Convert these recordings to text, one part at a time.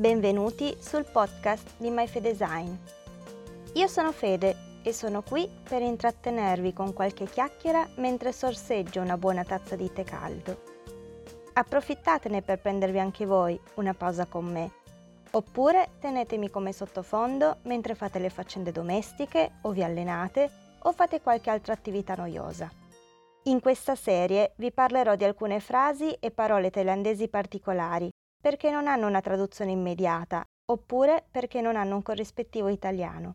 Benvenuti sul podcast di MyFedesign. Io sono Fede e sono qui per intrattenervi con qualche chiacchiera mentre sorseggio una buona tazza di tè caldo. Approfittatene per prendervi anche voi una pausa con me, oppure tenetemi come sottofondo mentre fate le faccende domestiche o vi allenate o fate qualche altra attività noiosa. In questa serie vi parlerò di alcune frasi e parole thailandesi particolari perché non hanno una traduzione immediata oppure perché non hanno un corrispettivo italiano.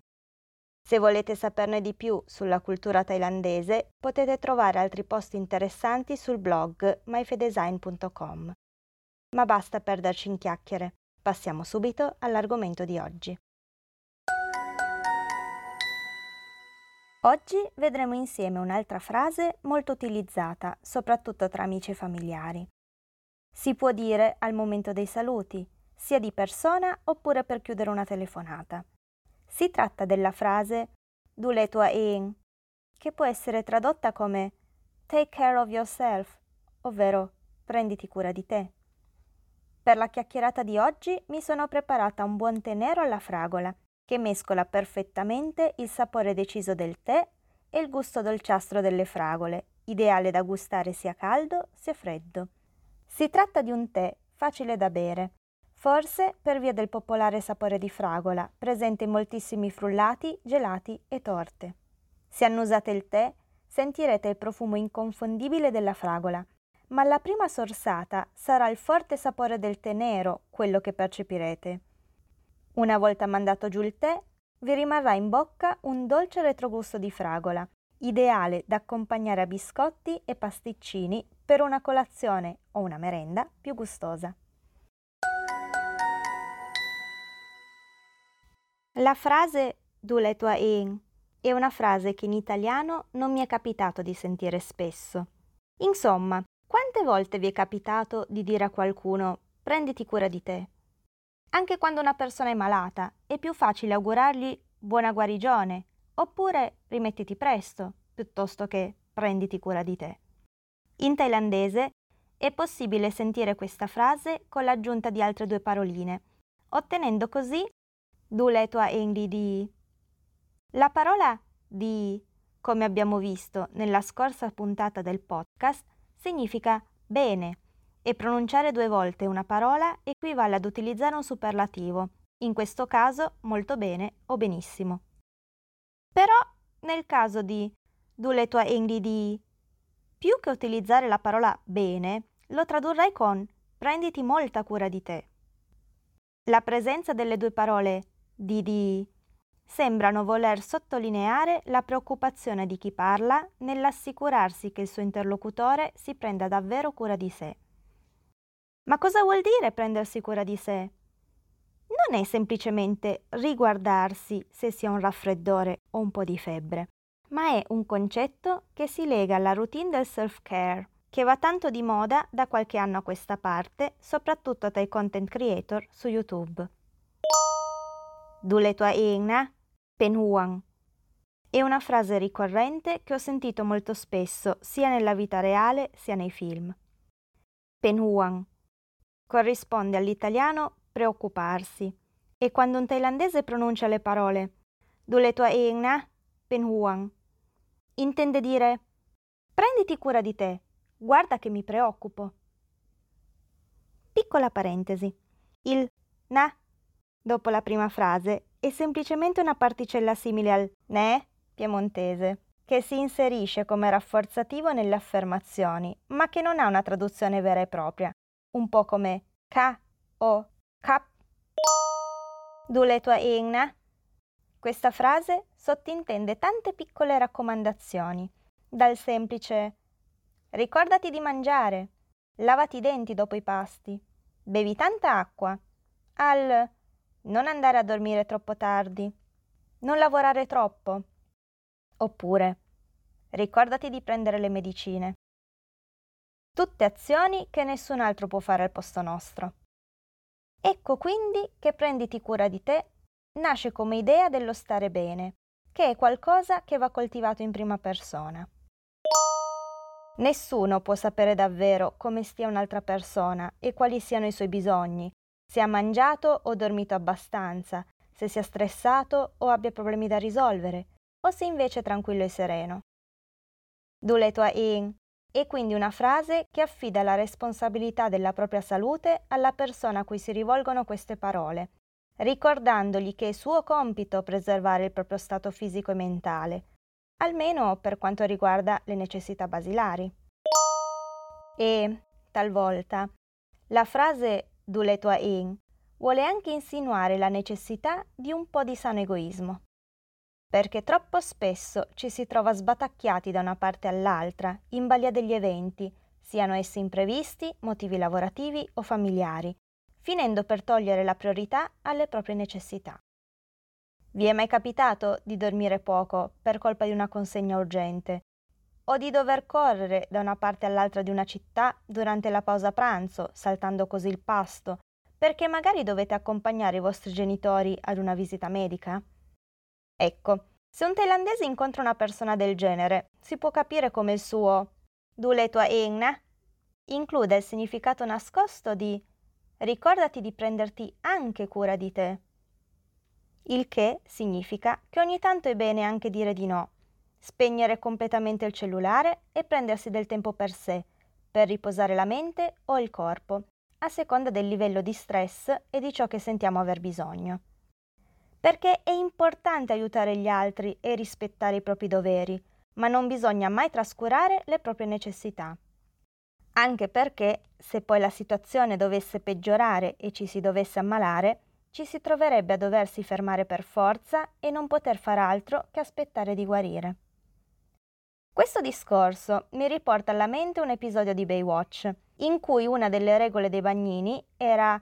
Se volete saperne di più sulla cultura thailandese, potete trovare altri post interessanti sul blog myfedesign.com. Ma basta perderci in chiacchiere. Passiamo subito all'argomento di oggi. Oggi vedremo insieme un'altra frase molto utilizzata, soprattutto tra amici e familiari. Si può dire al momento dei saluti, sia di persona oppure per chiudere una telefonata. Si tratta della frase Du le tua in, che può essere tradotta come Take care of yourself, ovvero prenditi cura di te. Per la chiacchierata di oggi mi sono preparata un buon tè nero alla fragola, che mescola perfettamente il sapore deciso del tè e il gusto dolciastro delle fragole, ideale da gustare sia caldo sia freddo. Si tratta di un tè facile da bere, forse per via del popolare sapore di fragola, presente in moltissimi frullati, gelati e torte. Se annusate il tè, sentirete il profumo inconfondibile della fragola, ma alla prima sorsata sarà il forte sapore del tè nero quello che percepirete. Una volta mandato giù il tè, vi rimarrà in bocca un dolce retrogusto di fragola, ideale da accompagnare a biscotti e pasticcini per una colazione o una merenda più gustosa. La frase du le tua in è una frase che in italiano non mi è capitato di sentire spesso. Insomma, quante volte vi è capitato di dire a qualcuno prenditi cura di te? Anche quando una persona è malata, è più facile augurargli buona guarigione oppure rimettiti presto piuttosto che prenditi cura di te. In thailandese è possibile sentire questa frase con l'aggiunta di altre due paroline, ottenendo così Dule tua engli di. La parola di, come abbiamo visto nella scorsa puntata del podcast, significa bene e pronunciare due volte una parola equivale ad utilizzare un superlativo, in questo caso molto bene o benissimo. Però nel caso di Dule tua engli di, più che utilizzare la parola bene, lo tradurrei con prenditi molta cura di te. La presenza delle due parole Didi sembrano voler sottolineare la preoccupazione di chi parla nell'assicurarsi che il suo interlocutore si prenda davvero cura di sé. Ma cosa vuol dire prendersi cura di sé? Non è semplicemente riguardarsi se si ha un raffreddore o un po' di febbre, ma è un concetto che si lega alla routine del self-care, che va tanto di moda da qualche anno a questa parte, soprattutto dai content creator su YouTube. Du le tua egna, pen huang. È una frase ricorrente che ho sentito molto spesso sia nella vita reale sia nei film. Pen huang corrisponde all'italiano preoccuparsi e quando un thailandese pronuncia le parole Du le tua egna, na pen huang intende dire prenditi cura di te, guarda che mi preoccupo. Piccola parentesi. Il na dopo la prima frase è semplicemente una particella simile al ne piemontese, che si inserisce come rafforzativo nelle affermazioni, ma che non ha una traduzione vera e propria, un po' come ka o kap. Du le tua ingna? Questa frase sottintende tante piccole raccomandazioni, dal semplice ricordati di mangiare, lavati i denti dopo i pasti, bevi tanta acqua, al non andare a dormire troppo tardi, non lavorare troppo. Oppure, ricordati di prendere le medicine. Tutte azioni che nessun altro può fare al posto nostro. Ecco quindi che prenditi cura di te nasce come idea dello stare bene, che è qualcosa che va coltivato in prima persona. Nessuno può sapere davvero come stia un'altra persona e quali siano i suoi bisogni, se ha mangiato o dormito abbastanza, se sia stressato o abbia problemi da risolvere, o se invece è tranquillo e sereno. Dule tua in è quindi una frase che affida la responsabilità della propria salute alla persona a cui si rivolgono queste parole, ricordandogli che è suo compito preservare il proprio stato fisico e mentale, almeno per quanto riguarda le necessità basilari. E, talvolta, la frase Dule tua in vuole anche insinuare la necessità di un po' di sano egoismo perché troppo spesso ci si trova sbatacchiati da una parte all'altra, in balia degli eventi, siano essi imprevisti, motivi lavorativi o familiari, finendo per togliere la priorità alle proprie necessità. Vi è mai capitato di dormire poco per colpa di una consegna urgente? O di dover correre da una parte all'altra di una città durante la pausa pranzo, saltando così il pasto, perché magari dovete accompagnare i vostri genitori ad una visita medica? Ecco, se un thailandese incontra una persona del genere, si può capire come il suo Dule tua ingna include il significato nascosto di ricordati di prenderti anche cura di te. Il che significa che ogni tanto è bene anche dire di no, spegnere completamente il cellulare e prendersi del tempo per sé, per riposare la mente o il corpo, a seconda del livello di stress e di ciò che sentiamo aver bisogno perché è importante aiutare gli altri e rispettare i propri doveri, ma non bisogna mai trascurare le proprie necessità. Anche perché, se poi la situazione dovesse peggiorare e ci si dovesse ammalare, ci si troverebbe a doversi fermare per forza e non poter far altro che aspettare di guarire. Questo discorso mi riporta alla mente un episodio di Baywatch, in cui una delle regole dei bagnini era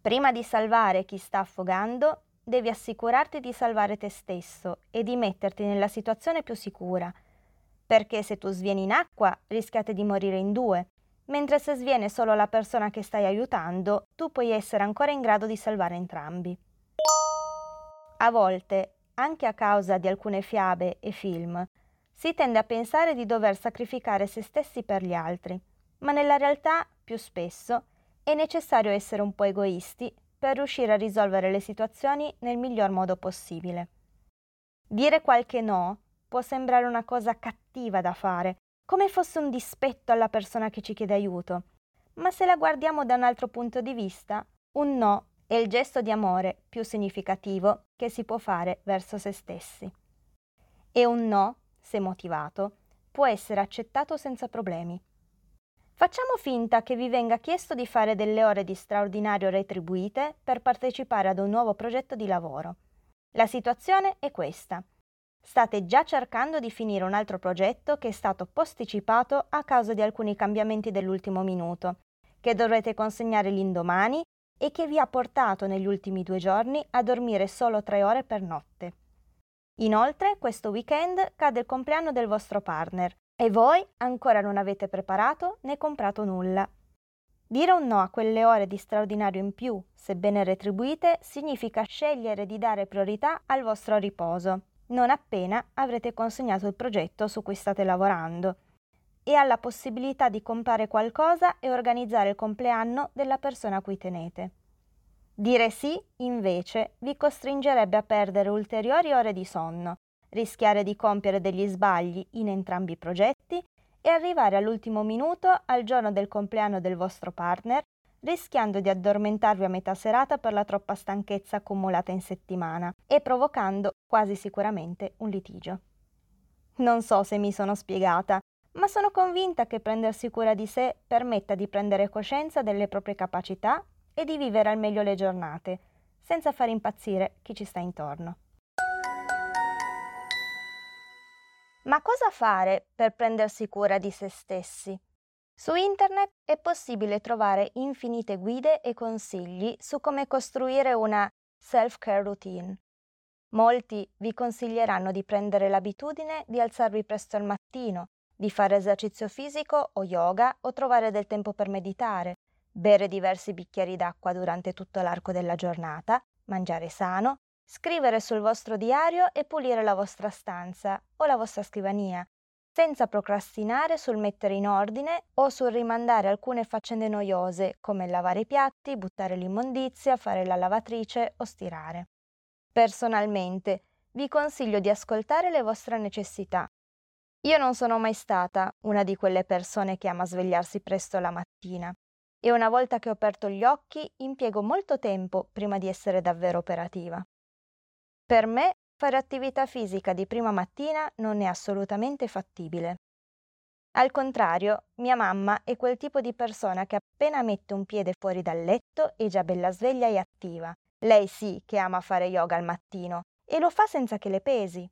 prima di salvare chi sta affogando, devi assicurarti di salvare te stesso e di metterti nella situazione più sicura, perché se tu svieni in acqua rischiate di morire in due, mentre se sviene solo la persona che stai aiutando, tu puoi essere ancora in grado di salvare entrambi. A volte, anche a causa di alcune fiabe e film, si tende a pensare di dover sacrificare se stessi per gli altri, ma nella realtà, più spesso, è necessario essere un po' egoisti per riuscire a risolvere le situazioni nel miglior modo possibile. Dire qualche no può sembrare una cosa cattiva da fare, come fosse un dispetto alla persona che ci chiede aiuto, ma se la guardiamo da un altro punto di vista, un no è il gesto di amore più significativo che si può fare verso se stessi. E un no, se motivato, può essere accettato senza problemi. Facciamo finta che vi venga chiesto di fare delle ore di straordinario retribuite per partecipare ad un nuovo progetto di lavoro. La situazione è questa. State già cercando di finire un altro progetto che è stato posticipato a causa di alcuni cambiamenti dell'ultimo minuto, che dovrete consegnare l'indomani e che vi ha portato negli ultimi due giorni a dormire solo tre ore per notte. Inoltre, questo weekend cade il compleanno del vostro partner e voi ancora non avete preparato né comprato nulla. Dire un no a quelle ore di straordinario in più, sebbene retribuite, significa scegliere di dare priorità al vostro riposo, non appena avrete consegnato il progetto su cui state lavorando, e alla possibilità di comprare qualcosa e organizzare il compleanno della persona a cui tenete. Dire sì, invece, vi costringerebbe a perdere ulteriori ore di sonno, rischiare di compiere degli sbagli in entrambi i progetti e arrivare all'ultimo minuto al giorno del compleanno del vostro partner, rischiando di addormentarvi a metà serata per la troppa stanchezza accumulata in settimana e provocando quasi sicuramente un litigio. Non so se mi sono spiegata, ma sono convinta che prendersi cura di sé permetta di prendere coscienza delle proprie capacità e di vivere al meglio le giornate, senza far impazzire chi ci sta intorno. Ma cosa fare per prendersi cura di se stessi? Su internet è possibile trovare infinite guide e consigli su come costruire una self-care routine. Molti vi consiglieranno di prendere l'abitudine di alzarvi presto al mattino, di fare esercizio fisico o yoga o trovare del tempo per meditare, bere diversi bicchieri d'acqua durante tutto l'arco della giornata, mangiare sano, scrivere sul vostro diario e pulire la vostra stanza o la vostra scrivania, senza procrastinare sul mettere in ordine o sul rimandare alcune faccende noiose come lavare i piatti, buttare l'immondizia, fare la lavatrice o stirare. Personalmente, vi consiglio di ascoltare le vostre necessità. Io non sono mai stata una di quelle persone che ama svegliarsi presto la mattina e una volta che ho aperto gli occhi impiego molto tempo prima di essere davvero operativa. Per me fare attività fisica di prima mattina non è assolutamente fattibile. Al contrario, mia mamma è quel tipo di persona che appena mette un piede fuori dal letto è già bella sveglia e attiva. Lei sì che ama fare yoga al mattino e lo fa senza che le pesi.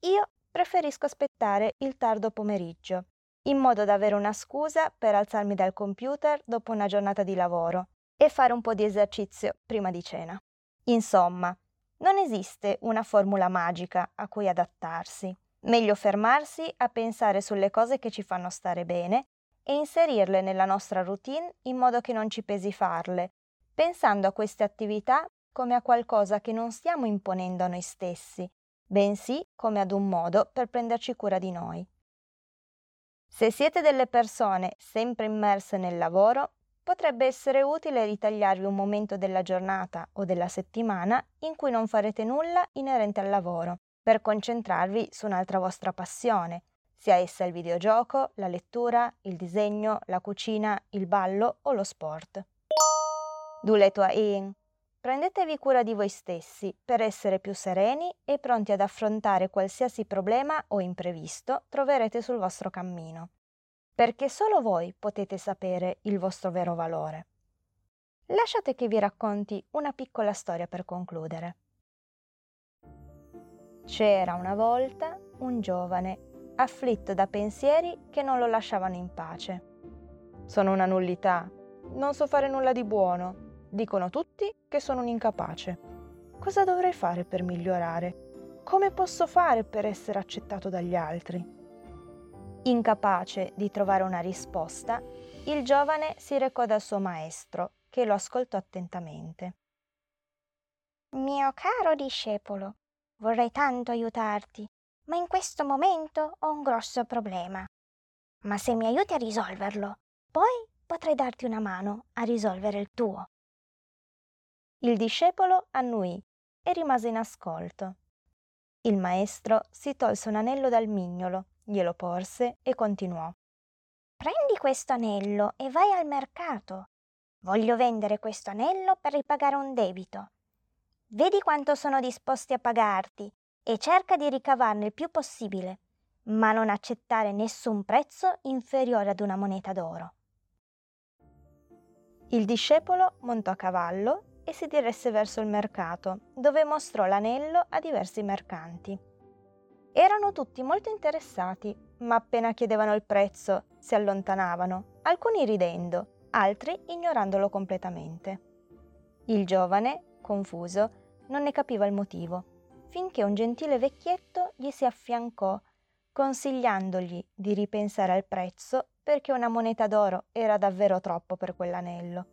Io preferisco aspettare il tardo pomeriggio, in modo da avere una scusa per alzarmi dal computer dopo una giornata di lavoro e fare un po' di esercizio prima di cena. Insomma, non esiste una formula magica a cui adattarsi. Meglio fermarsi a pensare sulle cose che ci fanno stare bene e inserirle nella nostra routine in modo che non ci pesi farle, pensando a queste attività come a qualcosa che non stiamo imponendo a noi stessi, bensì come ad un modo per prenderci cura di noi. Se siete delle persone sempre immerse nel lavoro, potrebbe essere utile ritagliarvi un momento della giornata o della settimana in cui non farete nulla inerente al lavoro, per concentrarvi su un'altra vostra passione, sia essa il videogioco, la lettura, il disegno, la cucina, il ballo o lo sport. Duletua in. Prendetevi cura di voi stessi per essere più sereni e pronti ad affrontare qualsiasi problema o imprevisto troverete sul vostro cammino perché solo voi potete sapere il vostro vero valore. Lasciate che vi racconti una piccola storia per concludere. C'era una volta un giovane afflitto da pensieri che non lo lasciavano in pace. Sono una nullità, non so fare nulla di buono, dicono tutti che sono un incapace. Cosa dovrei fare per migliorare? Come posso fare per essere accettato dagli altri? Incapace di trovare una risposta, il giovane si recò dal suo maestro, che lo ascoltò attentamente. Mio caro discepolo, vorrei tanto aiutarti, ma in questo momento ho un grosso problema. Ma se mi aiuti a risolverlo, poi potrei darti una mano a risolvere il tuo. Il discepolo annuì e rimase in ascolto. Il maestro si tolse un anello dal mignolo glielo porse e continuò. Prendi questo anello e vai al mercato. Voglio vendere questo anello per ripagare un debito. Vedi quanto sono disposti a pagarti e cerca di ricavarne il più possibile, ma non accettare nessun prezzo inferiore ad una moneta d'oro. Il discepolo montò a cavallo e si diresse verso il mercato, dove mostrò l'anello a diversi mercanti. Erano tutti molto interessati, ma appena chiedevano il prezzo si allontanavano, alcuni ridendo, altri ignorandolo completamente. Il giovane, confuso, non ne capiva il motivo, finché un gentile vecchietto gli si affiancò, consigliandogli di ripensare al prezzo perché una moneta d'oro era davvero troppo per quell'anello.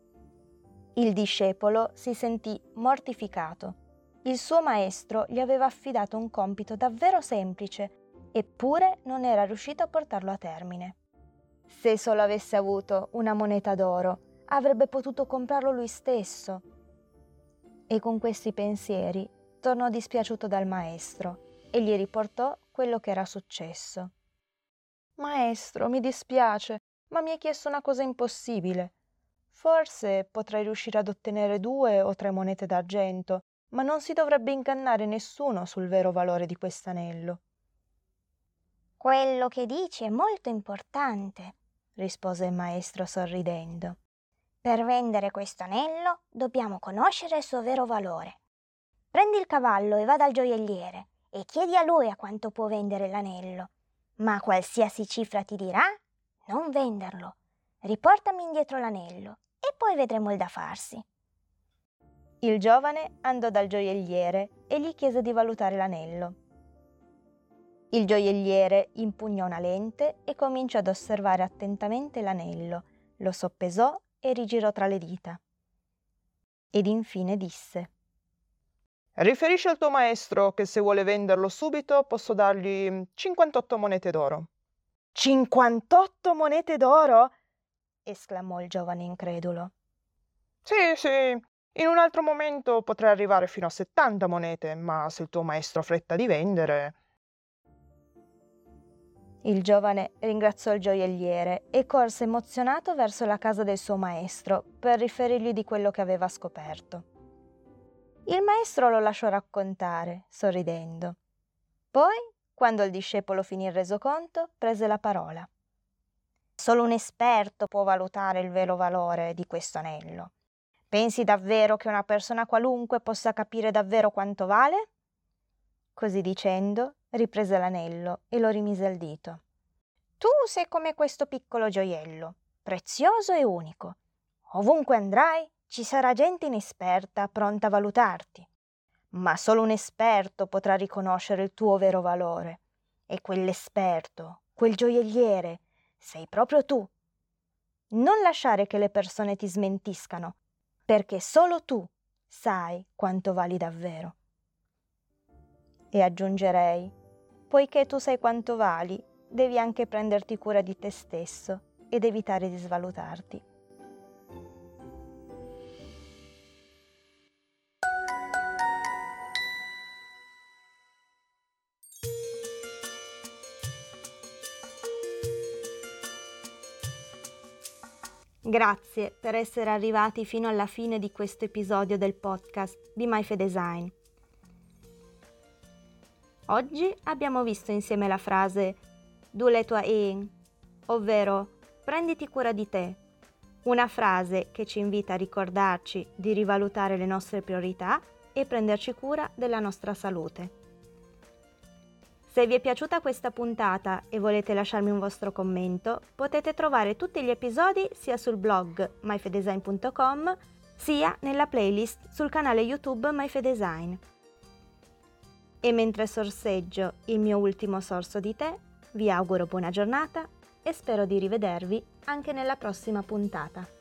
Il discepolo si sentì mortificato il suo maestro gli aveva affidato un compito davvero semplice, eppure non era riuscito a portarlo a termine. Se solo avesse avuto una moneta d'oro, avrebbe potuto comprarlo lui stesso. E con questi pensieri tornò dispiaciuto dal maestro e gli riportò quello che era successo. Maestro, mi dispiace, ma mi hai chiesto una cosa impossibile. Forse potrei riuscire ad ottenere due o tre monete d'argento, ma non si dovrebbe ingannare nessuno sul vero valore di quest'anello. Quello che dici è molto importante, rispose il maestro sorridendo. Per vendere questo anello dobbiamo conoscere il suo vero valore. Prendi il cavallo e va dal gioielliere e chiedi a lui a quanto può vendere l'anello. Ma qualsiasi cifra ti dirà, non venderlo. Riportami indietro l'anello e poi vedremo il da farsi. Il giovane andò dal gioielliere e gli chiese di valutare l'anello. Il gioielliere impugnò una lente e cominciò ad osservare attentamente l'anello, lo soppesò e rigirò tra le dita. Ed infine disse Riferisci al tuo maestro che se vuole venderlo subito posso dargli 58 monete d'oro. 58 monete d'oro? esclamò il giovane incredulo. Sì, sì, in un altro momento potrei arrivare fino a 70 monete, ma se il tuo maestro fretta di vendere. Il giovane ringraziò il gioielliere e corse emozionato verso la casa del suo maestro per riferirgli di quello che aveva scoperto. Il maestro lo lasciò raccontare, sorridendo. Poi, quando il discepolo finì il resoconto, prese la parola. Solo un esperto può valutare il vero valore di questo anello. Pensi davvero che una persona qualunque possa capire davvero quanto vale? Così dicendo, riprese l'anello e lo rimise al dito. Tu sei come questo piccolo gioiello, prezioso e unico. Ovunque andrai ci sarà gente inesperta pronta a valutarti, ma solo un esperto potrà riconoscere il tuo vero valore. E quell'esperto, quel gioielliere, sei proprio tu. Non lasciare che le persone ti smentiscano, perché solo tu sai quanto vali davvero. E aggiungerei, poiché tu sai quanto vali, devi anche prenderti cura di te stesso ed evitare di svalutarti. Grazie per essere arrivati fino alla fine di questo episodio del podcast Be My Design. Oggi abbiamo visto insieme la frase Dule tua een, ovvero prenditi cura di te, una frase che ci invita a ricordarci di rivalutare le nostre priorità e prenderci cura della nostra salute. Se vi è piaciuta questa puntata e volete lasciarmi un vostro commento, potete trovare tutti gli episodi sia sul blog myfedesign.com sia nella playlist sul canale YouTube MyFedesign. E mentre sorseggio il mio ultimo sorso di tè, vi auguro buona giornata e spero di rivedervi anche nella prossima puntata.